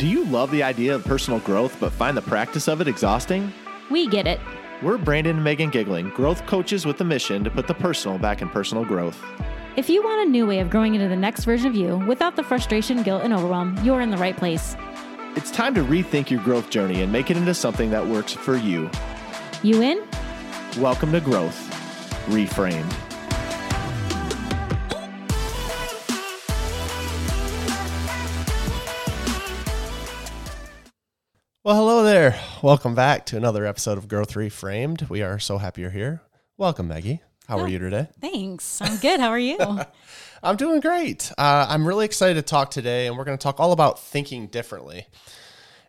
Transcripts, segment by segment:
Do you love the idea of personal growth but find the practice of it exhausting? We get it. We're Brandon and Megan Giggling, growth coaches with the mission to put the personal back in personal growth. If you want a new way of growing into the next version of you without the frustration, guilt, and overwhelm, you're in the right place. It's time to rethink your growth journey and make it into something that works for you. You in? Welcome to Growth Reframed. Well, hello there. Welcome back to another episode of Growth Reframed. We are so happy you're here. Welcome, Maggie. How are Oh. you today? Thanks. I'm good. How are you? I'm doing great. Uh, I'm really excited to talk today, and we're going to talk all about thinking differently.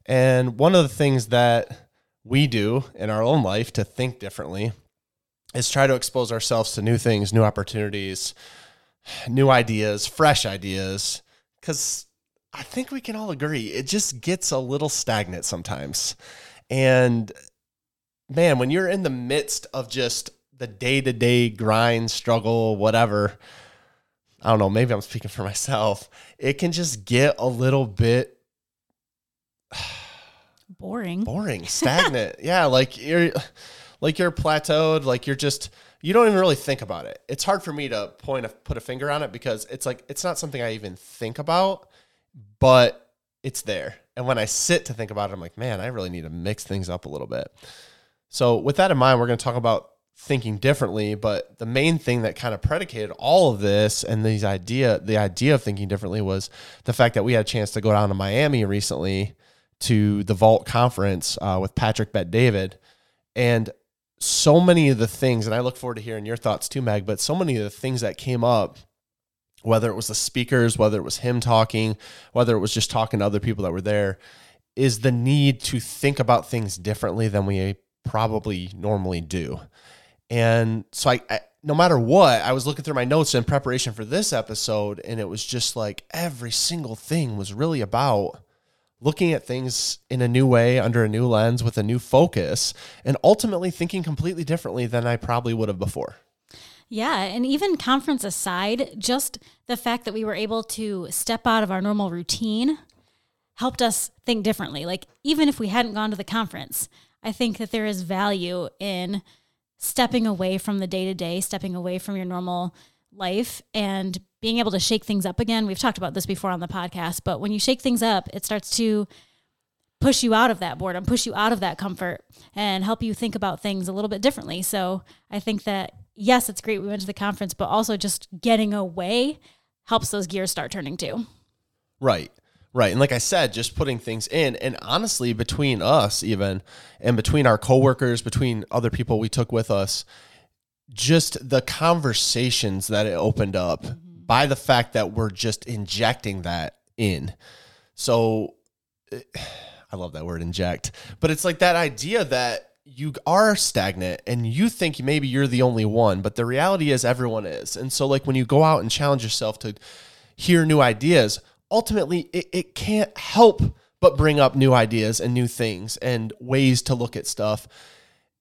And one of the things that we do in our own life to think differently is try to expose ourselves to new things, new opportunities, new ideas, fresh ideas. Because I think we can all agree it just gets a little stagnant sometimes. And man, when you're in the midst of just the day to day grind, struggle, whatever, I don't know, maybe I'm speaking for myself, it can just get a little bit Boring. boring, stagnant. yeah, like you're like you're plateaued, like you're just you don't even really think about it. It's hard for me to point a, put a finger on it because it's like it's not something I even think about, but it's there. And when I sit to think about it, I'm like, man, I really need to mix things up a little bit. So with that in mind, we're going to talk about thinking differently, but the main thing that kind of predicated all of this and these idea the idea of thinking differently was the fact that we had a chance to go down to Miami recently to the Vault conference uh, with Patrick Bet David, and so many of the things, and I look forward to hearing your thoughts too, Meg. But so many of the things that came up, whether it was the speakers, whether it was him talking, whether it was just talking to other people that were there, is the need to think about things differently than we probably normally do. And so I, I no matter what, I was looking through my notes in preparation for this episode, and it was just like every single thing was really about looking at things in a new way, under a new lens, with a new focus, and ultimately thinking completely differently than I probably would have before. Yeah. And even conference aside, just the fact that we were able to step out of our normal routine helped us think differently. Like, even if we hadn't gone to the conference, I think that there is value in stepping away from the day to day, stepping away from your normal life and being able to shake things up again. We've talked about this before on the podcast, but when you shake things up, it starts to push you out of that boredom, push you out of that comfort, and help you think about things a little bit differently. So I think that, yes, it's great we went to the conference, but also just getting away helps those gears start turning too. Right. Right. And like I said, just putting things in. And honestly, between us, even, and between our coworkers, between other people we took with us, just the conversations that it opened up mm-hmm. by the fact that we're just injecting that in. So I love that word inject, but it's like that idea that you are stagnant and you think maybe you're the only one, but the reality is everyone is. And so, like, when you go out and challenge yourself to hear new ideas, ultimately it, it can't help but bring up new ideas and new things and ways to look at stuff.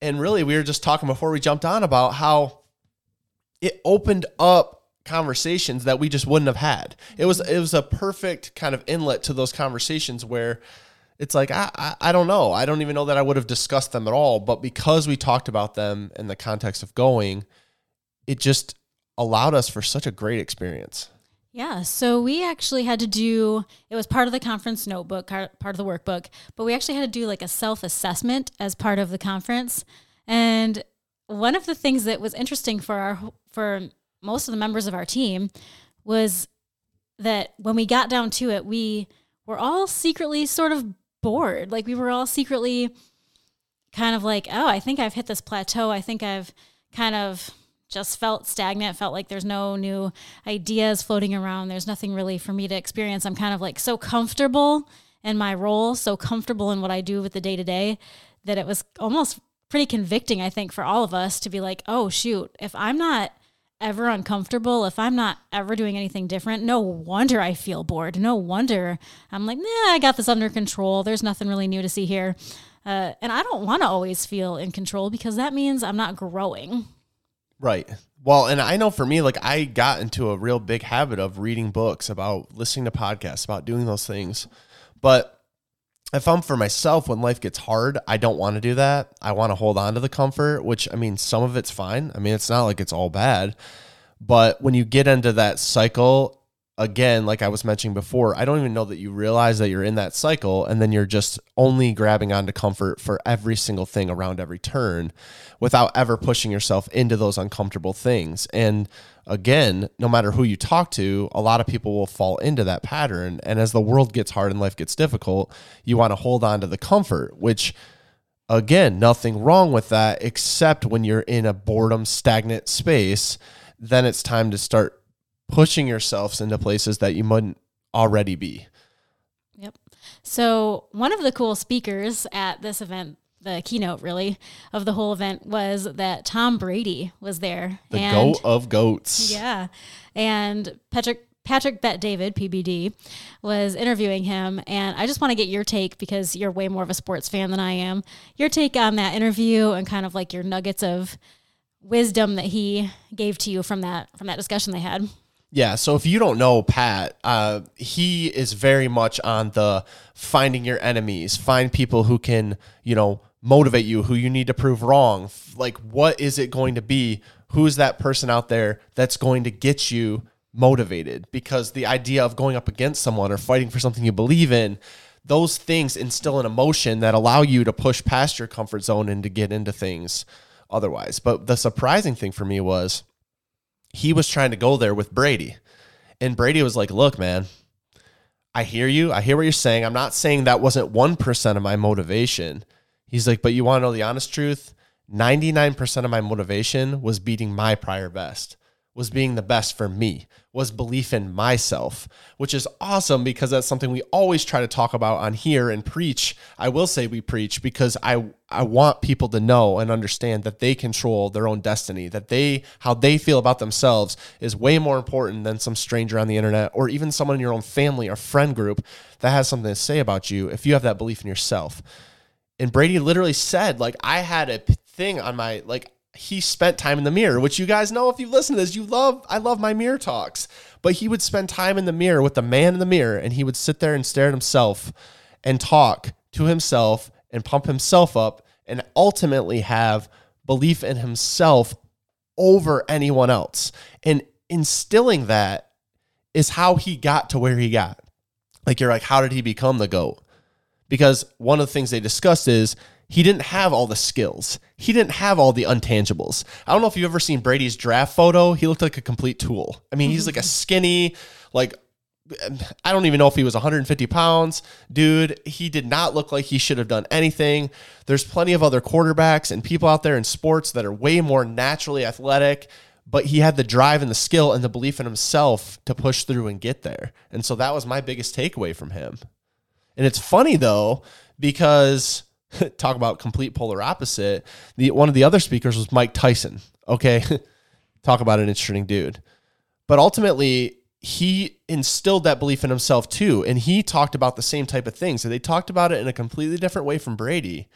And really, we were just talking before we jumped on about how it opened up conversations that we just wouldn't have had. It was it was a perfect kind of inlet to those conversations where it's like I, I I don't know. I don't even know that I would have discussed them at all. But because we talked about them in the context of going, it just allowed us for such a great experience. Yeah, so we actually had to do it was part of the conference notebook, part of the workbook, but we actually had to do like a self-assessment as part of the conference. And one of the things that was interesting for our for most of the members of our team was that when we got down to it, we were all secretly sort of bored. Like we were all secretly kind of like, "Oh, I think I've hit this plateau. I think I've kind of just felt stagnant, felt like there's no new ideas floating around. There's nothing really for me to experience. I'm kind of like so comfortable in my role, so comfortable in what I do with the day to day that it was almost pretty convicting, I think, for all of us to be like, oh, shoot, if I'm not ever uncomfortable, if I'm not ever doing anything different, no wonder I feel bored. No wonder I'm like, nah, I got this under control. There's nothing really new to see here. Uh, and I don't want to always feel in control because that means I'm not growing. Right. Well, and I know for me, like I got into a real big habit of reading books, about listening to podcasts, about doing those things. But if I'm for myself when life gets hard, I don't want to do that. I want to hold on to the comfort, which I mean, some of it's fine. I mean, it's not like it's all bad. But when you get into that cycle, again, like I was mentioning before, I don't even know that you realize that you're in that cycle and then you're just only grabbing onto comfort for every single thing around every turn without ever pushing yourself into those uncomfortable things. And again, no matter who you talk to, a lot of people will fall into that pattern. And as the world gets hard and life gets difficult, you want to hold on to the comfort, which again, nothing wrong with that, except when you're in a boredom, stagnant space, then it's time to start pushing yourselves into places that you mightn't already be. Yep. So, one of the cool speakers at this event the keynote really of the whole event was that Tom Brady was there. The and, goat of goats. Yeah. And Patrick Patrick Bet David, PBD, was interviewing him. And I just want to get your take because you're way more of a sports fan than I am. Your take on that interview and kind of like your nuggets of wisdom that he gave to you from that from that discussion they had. Yeah, so if you don't know Pat, uh, he is very much on the finding your enemies, find people who can, you know, motivate you, who you need to prove wrong. Like, what is it going to be? Who's that person out there that's going to get you motivated? Because the idea of going up against someone or fighting for something you believe in, those things instill an emotion that allow you to push past your comfort zone and to get into things otherwise. But the surprising thing for me was he was trying to go there with Brady. And Brady was like, look, man, I hear you. I hear what you're saying. I'm not saying that wasn't 1% of my motivation. He's like, but you want to know the honest truth? 99% of my motivation was beating my prior best, was being the best for me, was belief in myself, which is awesome because that's something we always try to talk about on here and preach. I will say we preach because I I want people to know and understand that they control their own destiny, that they how they feel about themselves is way more important than some stranger on the internet or even someone in your own family or friend group that has something to say about you if you have that belief in yourself. And Brady literally said, like, I had a thing on my, like, he spent time in the mirror, which you guys know if you listen to this, you love, I love my mirror talks. But he would spend time in the mirror with the man in the mirror and he would sit there and stare at himself and talk to himself and pump himself up and ultimately have belief in himself over anyone else. And instilling that is how he got to where he got. Like, you're like, how did he become the GOAT? because one of the things they discussed is he didn't have all the skills. He didn't have all the untangibles. I don't know if you've ever seen Brady's draft photo. He looked like a complete tool. I mean, he's like a skinny, like I don't even know if he was 150 pounds. Dude, he did not look like he should have done anything. There's plenty of other quarterbacks and people out there in sports that are way more naturally athletic, but he had the drive and the skill and the belief in himself to push through and get there. And so that was my biggest takeaway from him. And it's funny though, because talk about complete polar opposite. The one of the other speakers was Mike Tyson. Okay. talk about an interesting dude. But ultimately, he instilled that belief in himself too. And he talked about the same type of things. So they talked about it in a completely different way from Brady,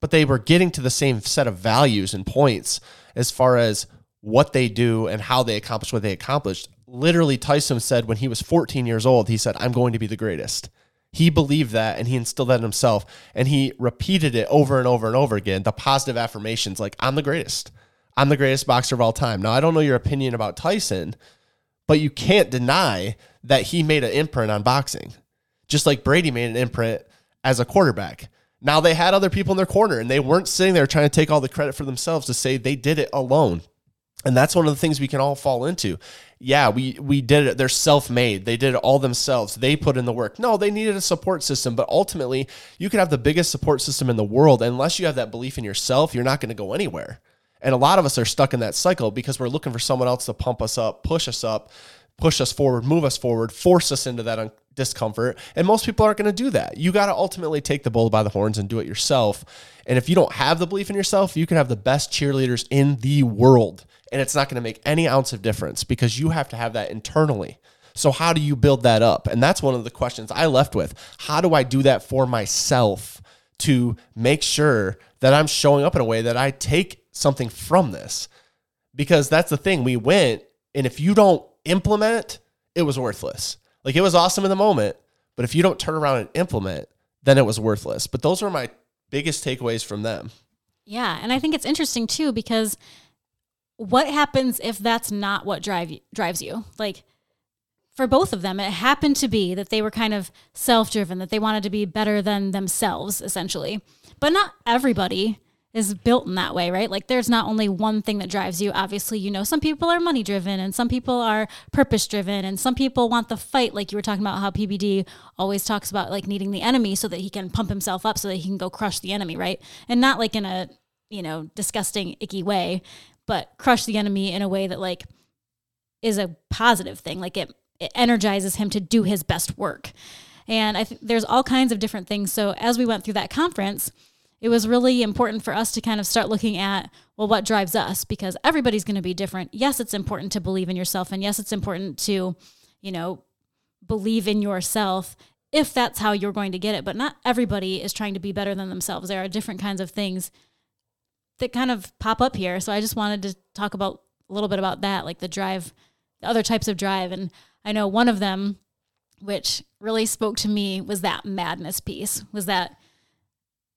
but they were getting to the same set of values and points as far as what they do and how they accomplish what they accomplished. Literally, Tyson said when he was 14 years old, he said, I'm going to be the greatest. He believed that and he instilled that in himself. And he repeated it over and over and over again the positive affirmations like, I'm the greatest. I'm the greatest boxer of all time. Now, I don't know your opinion about Tyson, but you can't deny that he made an imprint on boxing, just like Brady made an imprint as a quarterback. Now, they had other people in their corner and they weren't sitting there trying to take all the credit for themselves to say they did it alone. And that's one of the things we can all fall into. Yeah, we we did it. They're self-made. They did it all themselves. They put in the work. No, they needed a support system, but ultimately, you could have the biggest support system in the world unless you have that belief in yourself, you're not going to go anywhere. And a lot of us are stuck in that cycle because we're looking for someone else to pump us up, push us up, push us forward, move us forward, force us into that un- discomfort. And most people aren't going to do that. You got to ultimately take the bull by the horns and do it yourself. And if you don't have the belief in yourself, you can have the best cheerleaders in the world and it's not going to make any ounce of difference because you have to have that internally. So, how do you build that up? And that's one of the questions I left with. How do I do that for myself to make sure that I'm showing up in a way that I take something from this? Because that's the thing. We went, and if you don't implement it, was worthless. Like it was awesome in the moment, but if you don't turn around and implement, then it was worthless. But those were my biggest takeaways from them. Yeah, and I think it's interesting too because what happens if that's not what drive you, drives you? Like for both of them, it happened to be that they were kind of self-driven, that they wanted to be better than themselves essentially. But not everybody is built in that way, right? Like there's not only one thing that drives you. Obviously, you know, some people are money driven and some people are purpose driven and some people want the fight like you were talking about how PBD always talks about like needing the enemy so that he can pump himself up so that he can go crush the enemy, right? And not like in a, you know, disgusting icky way, but crush the enemy in a way that like is a positive thing. Like it it energizes him to do his best work. And I think there's all kinds of different things. So as we went through that conference, it was really important for us to kind of start looking at well what drives us because everybody's going to be different yes it's important to believe in yourself and yes it's important to you know believe in yourself if that's how you're going to get it but not everybody is trying to be better than themselves there are different kinds of things that kind of pop up here so i just wanted to talk about a little bit about that like the drive the other types of drive and i know one of them which really spoke to me was that madness piece was that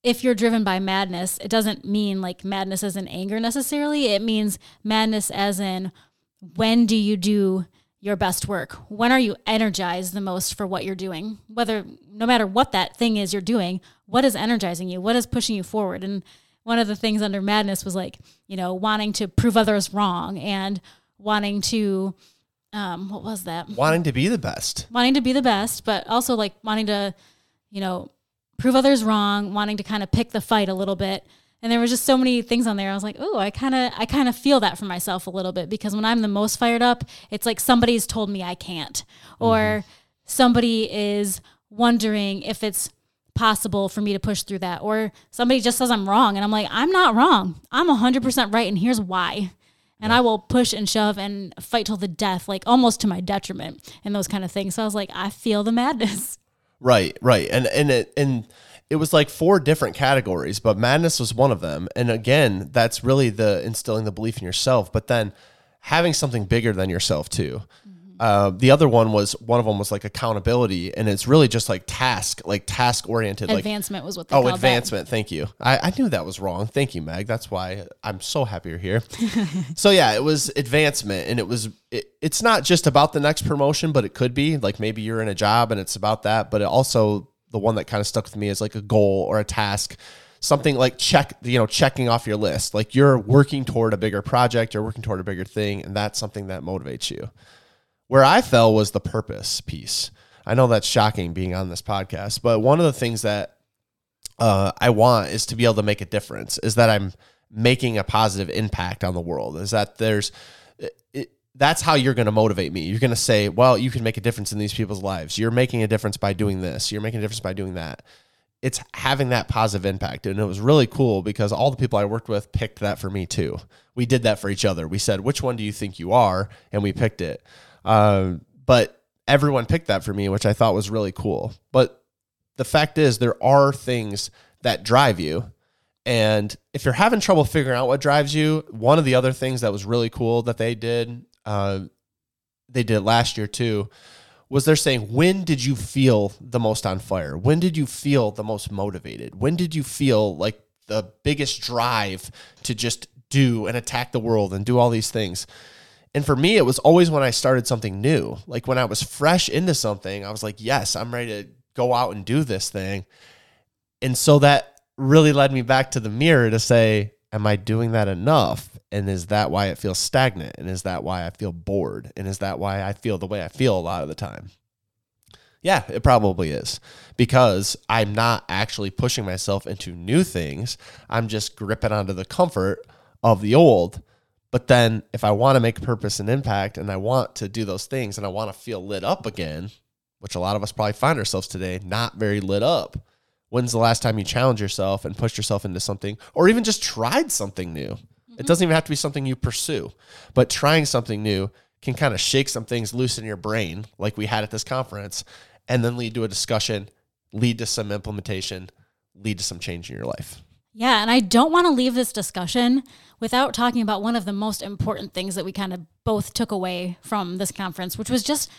if you're driven by madness, it doesn't mean like madness as in anger necessarily. It means madness as in when do you do your best work? When are you energized the most for what you're doing? Whether, no matter what that thing is you're doing, what is energizing you? What is pushing you forward? And one of the things under madness was like, you know, wanting to prove others wrong and wanting to, um, what was that? Wanting to be the best. Wanting to be the best, but also like wanting to, you know, prove others wrong, wanting to kind of pick the fight a little bit. And there was just so many things on there. I was like, oh, I kind of, I kind of feel that for myself a little bit because when I'm the most fired up, it's like somebody's told me I can't, or mm-hmm. somebody is wondering if it's possible for me to push through that, or somebody just says I'm wrong, and I'm like, I'm not wrong. I'm 100% right, and here's why. And yeah. I will push and shove and fight till the death, like almost to my detriment, and those kind of things. So I was like, I feel the madness. Right, right. And and it and it was like four different categories, but madness was one of them. And again, that's really the instilling the belief in yourself, but then having something bigger than yourself too. Uh, the other one was one of them was like accountability, and it's really just like task, like task oriented. Advancement like, was what they oh advancement. That. Thank you. I, I knew that was wrong. Thank you, Meg. That's why I'm so happy you're here. so yeah, it was advancement, and it was it, it's not just about the next promotion, but it could be like maybe you're in a job and it's about that, but it also the one that kind of stuck with me is like a goal or a task something like check you know checking off your list like you're working toward a bigger project you're working toward a bigger thing and that's something that motivates you where I fell was the purpose piece. I know that's shocking being on this podcast, but one of the things that uh, I want is to be able to make a difference, is that I'm making a positive impact on the world, is that there's, it, that's how you're going to motivate me. You're going to say, well, you can make a difference in these people's lives. You're making a difference by doing this. You're making a difference by doing that. It's having that positive impact. And it was really cool because all the people I worked with picked that for me too. We did that for each other. We said, which one do you think you are? And we picked it. Um, but everyone picked that for me, which I thought was really cool. But the fact is, there are things that drive you. And if you're having trouble figuring out what drives you, one of the other things that was really cool that they did, uh, they did last year too, was they're saying, when did you feel the most on fire? When did you feel the most motivated? When did you feel like the biggest drive to just do and attack the world and do all these things? And for me, it was always when I started something new. Like when I was fresh into something, I was like, yes, I'm ready to go out and do this thing. And so that really led me back to the mirror to say, am I doing that enough? And is that why it feels stagnant? And is that why I feel bored? And is that why I feel the way I feel a lot of the time? Yeah, it probably is because I'm not actually pushing myself into new things. I'm just gripping onto the comfort of the old but then if I want to make purpose and impact and I want to do those things and I want to feel lit up again, which a lot of us probably find ourselves today not very lit up. When's the last time you challenged yourself and pushed yourself into something or even just tried something new? Mm-hmm. It doesn't even have to be something you pursue, but trying something new can kind of shake some things loose in your brain, like we had at this conference, and then lead to a discussion, lead to some implementation, lead to some change in your life. Yeah, and I don't want to leave this discussion without talking about one of the most important things that we kind of both took away from this conference, which was just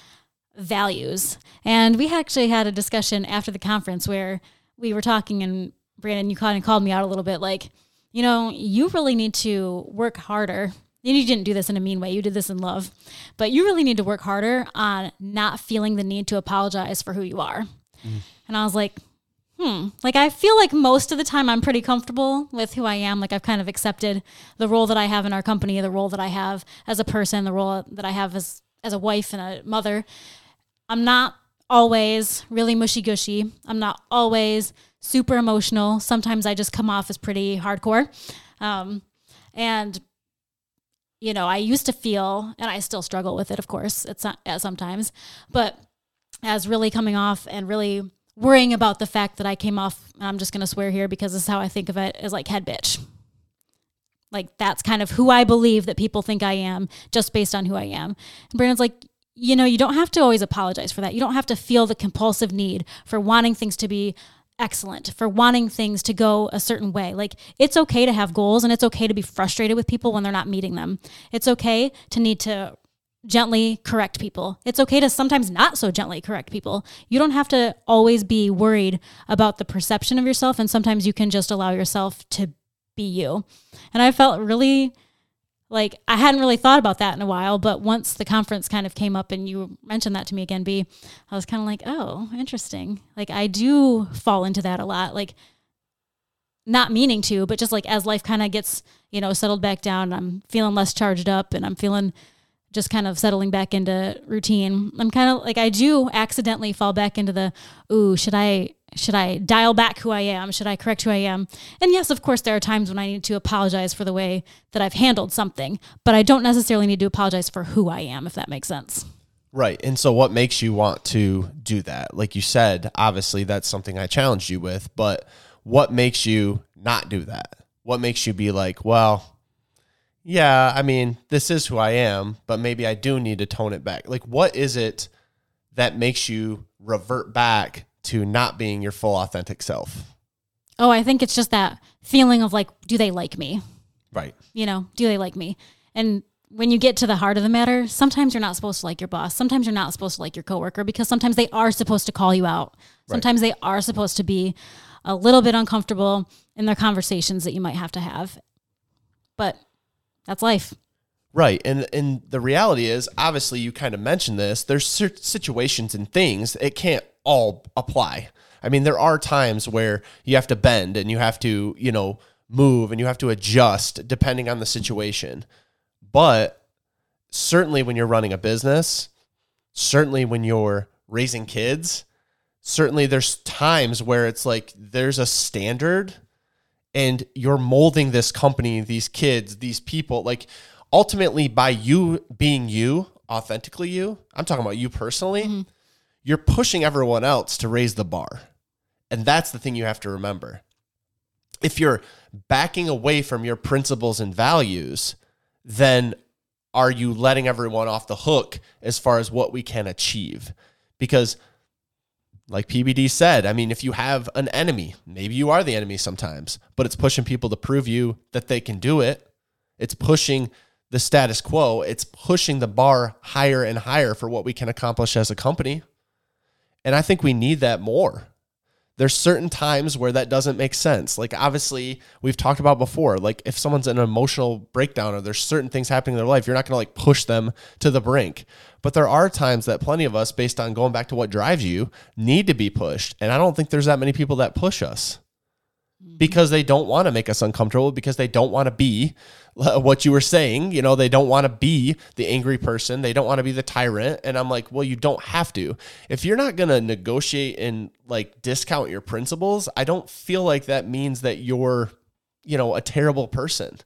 values. And we actually had a discussion after the conference where we were talking and Brandon, you kind of called me out a little bit like, you know, you really need to work harder. And you didn't do this in a mean way. You did this in love. But you really need to work harder on not feeling the need to apologize for who you are. Mm. And I was like, hmm. Like, I feel like most of the time I'm pretty comfortable with who I am. Like, I've kind of accepted the role that I have in our company, the role that I have as a person, the role that I have as, as a wife and a mother. I'm not always really mushy gushy. I'm not always super emotional. Sometimes I just come off as pretty hardcore. Um, and you know, I used to feel, and I still struggle with it, of course, it's not, sometimes, but as really coming off and really worrying about the fact that I came off, I'm just going to swear here because this is how I think of it, as like head bitch. Like that's kind of who I believe that people think I am just based on who I am. And Brandon's like, you know, you don't have to always apologize for that. You don't have to feel the compulsive need for wanting things to be excellent, for wanting things to go a certain way. Like it's okay to have goals and it's okay to be frustrated with people when they're not meeting them. It's okay to need to gently correct people. It's okay to sometimes not so gently correct people. You don't have to always be worried about the perception of yourself and sometimes you can just allow yourself to be you. And I felt really like I hadn't really thought about that in a while, but once the conference kind of came up and you mentioned that to me again, B, I was kind of like, oh, interesting. Like I do fall into that a lot, like not meaning to, but just like as life kind of gets, you know, settled back down, I'm feeling less charged up and I'm feeling just kind of settling back into routine. I'm kind of like I do accidentally fall back into the, ooh, should I should I dial back who I am? Should I correct who I am? And yes, of course, there are times when I need to apologize for the way that I've handled something, but I don't necessarily need to apologize for who I am, if that makes sense. Right. And so, what makes you want to do that? Like you said, obviously, that's something I challenged you with, but what makes you not do that? What makes you be like, well, yeah, I mean, this is who I am, but maybe I do need to tone it back? Like, what is it that makes you revert back to not being your full authentic self? Oh, I think it's just that feeling of like, do they like me? Right. You know, do they like me? And when you get to the heart of the matter, sometimes you're not supposed to like your boss. Sometimes you're not supposed to like your coworker because sometimes they are supposed to call you out. Sometimes right. they are supposed to be a little bit uncomfortable in their conversations that you might have to have. But that's life. Right. And and the reality is obviously you kind of mentioned this, there's situations and things it can't all apply. I mean, there are times where you have to bend and you have to, you know, move and you have to adjust depending on the situation. But certainly when you're running a business, certainly when you're raising kids, certainly there's times where it's like there's a standard and you're molding this company, these kids, these people like ultimately by you being you, authentically you, I'm talking about you personally, mm-hmm. you're pushing everyone else to raise the bar. And that's the thing you have to remember. If you're backing away from your principles and values, then are you letting everyone off the hook as far as what we can achieve? Because like PBD said, I mean, if you have an enemy, maybe you are the enemy sometimes, but it's pushing people to prove you that they can do it. It's pushing the status quo, it's pushing the bar higher and higher for what we can accomplish as a company. And I think we need that more. There's certain times where that doesn't make sense. Like obviously, we've talked about before, like if someone's in an emotional breakdown or there's certain things happening in their life, you're not going to like push them to the brink. But there are times that plenty of us based on going back to what drives you need to be pushed. And I don't think there's that many people that push us mm-hmm. because they don't want to make us uncomfortable because they don't want to be what you were saying you know they don't want to be the angry person they don't want to be the tyrant and i'm like well you don't have to. If you're not going to negotiate and like discount your principles i don't feel like that means that you're you know a terrible person.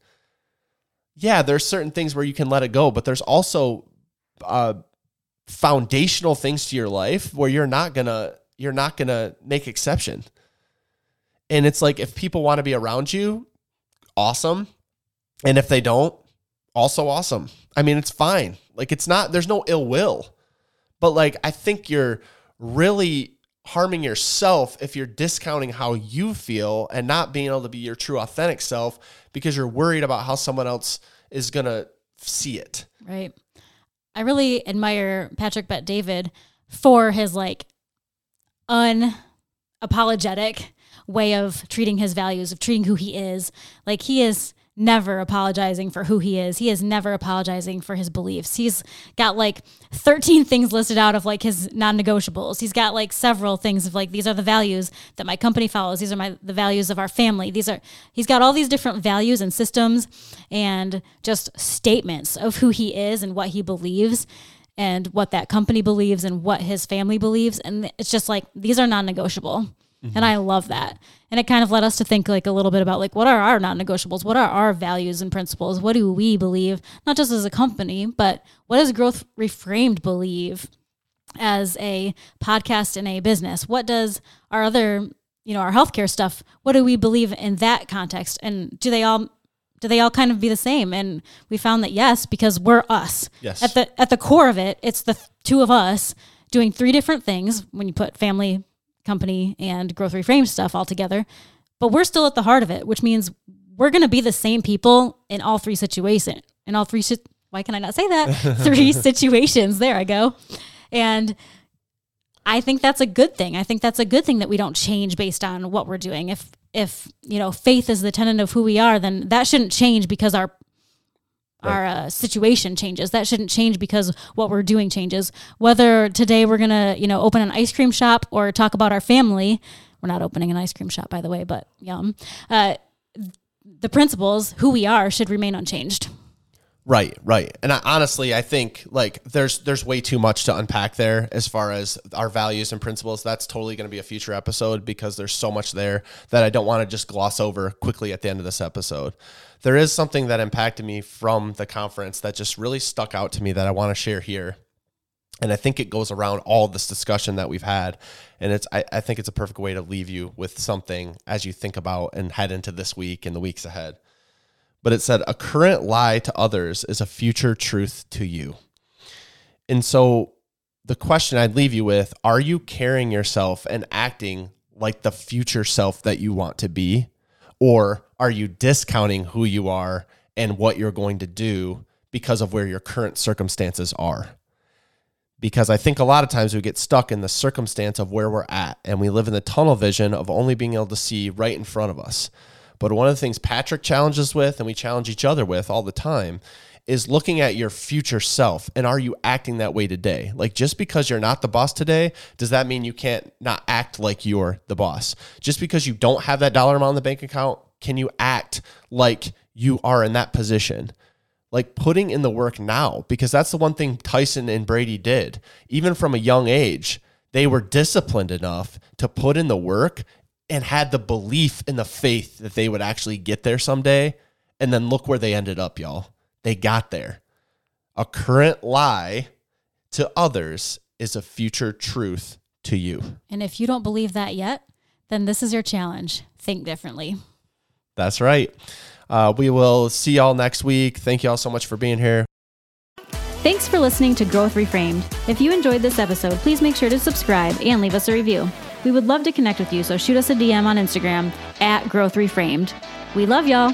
Yeah there's certain things where you can let it go but there's also uh foundational things to your life where you're not to you're not to make exception. And it's like if people want to be around you, awesome. And if they don't, also awesome. I mean, it's fine. Like it's not there's no ill will. But like I think you're really harming yourself if you're discounting how you feel and not being able to be your true authentic self because you're worried about how someone else is going to see it. Right. I really admire Patrick Bet David for his like unapologetic way of treating his values, of treating who he is. Like he is never apologizing for who he is. He is never apologizing for his beliefs. He's got like 13 things listed out of like his non-negotiables. He's got like several things of like these are the values that my company follows. These are my the values of our family. These are he's got all these different values and systems and just statements of who he is and what he believes and what that company believes and what his family believes and it's just like these are non-negotiable. Mm-hmm. And I love that. And it kind of led us to think like a little bit about like what are our non-negotiables? What are our values and principles? What do we believe? Not just as a company, but what does Growth Reframed believe as a podcast and a business? What does our other, you know, our healthcare stuff, what do we believe in that context? And do they all do they all kind of be the same? And we found that yes, because we're us. Yes. At the at the core of it, it's the two of us doing three different things when you put family, company and growth reframe stuff all together. But we're still at the heart of it, which means we're going to be the same people in all three situations. In all three, why can I not say that? three situations. There I go. And I think that's a good thing. I think that's a good thing that we don't change based on what we're doing. If if you know faith is the tenet of who we are, then that shouldn't change because our Right. our uh, situation changes. That shouldn't change because what we're doing changes. Whether today we're gonna, you know, open an ice cream shop or talk about our family. We're not opening an ice cream shop, by the way, but yum. Uh, the principles, who we are, should remain unchanged. Right, right. And I, honestly, I think like there's there's way too much to unpack there as far as our values and principles. That's totally going to be a future episode because there's so much there that I don't want to just gloss over quickly at the end of this episode. There is something that impacted me from the conference that just really stuck out to me that I want to share here. And I think it goes around all this discussion that we've had. And it's I, I think it's a perfect way to leave you with something as you think about and head into this week and the weeks ahead but it said a current lie to others is a future truth to you. And so the question I'd leave you with are you carrying yourself and acting like the future self that you want to be? Or are you discounting who you are and what you're going to do because of where your current circumstances are? Because I think a lot of times we get stuck in the circumstance of where we're at and we live in the tunnel vision of only being able to see right in front of us. But one of the things Patrick challenges with, and we challenge each other with all the time, is looking at your future self and are you acting that way today? Like just because you're not the boss today, does that mean you can't not act like you're the boss? Just because you don't have that dollar amount in the bank account, can you act like you are in that position? Like putting in the work now, because that's the one thing Tyson and Brady did. Even from a young age, they were disciplined enough to put in the work and had the belief and the faith that they would actually get there someday. And then look where they ended up, y'all. They got there. A current lie to others is a future truth to you. And if you don't believe that yet, then this is your challenge. Think differently. That's right. Uh, we will see y'all next week. Thank you all so much for being here. Thanks for listening to Growth Reframed. If you enjoyed this episode, please make sure to subscribe and leave us a review. We would love to connect with you, so shoot us a DM on Instagram at Growth Reframed. We love y'all.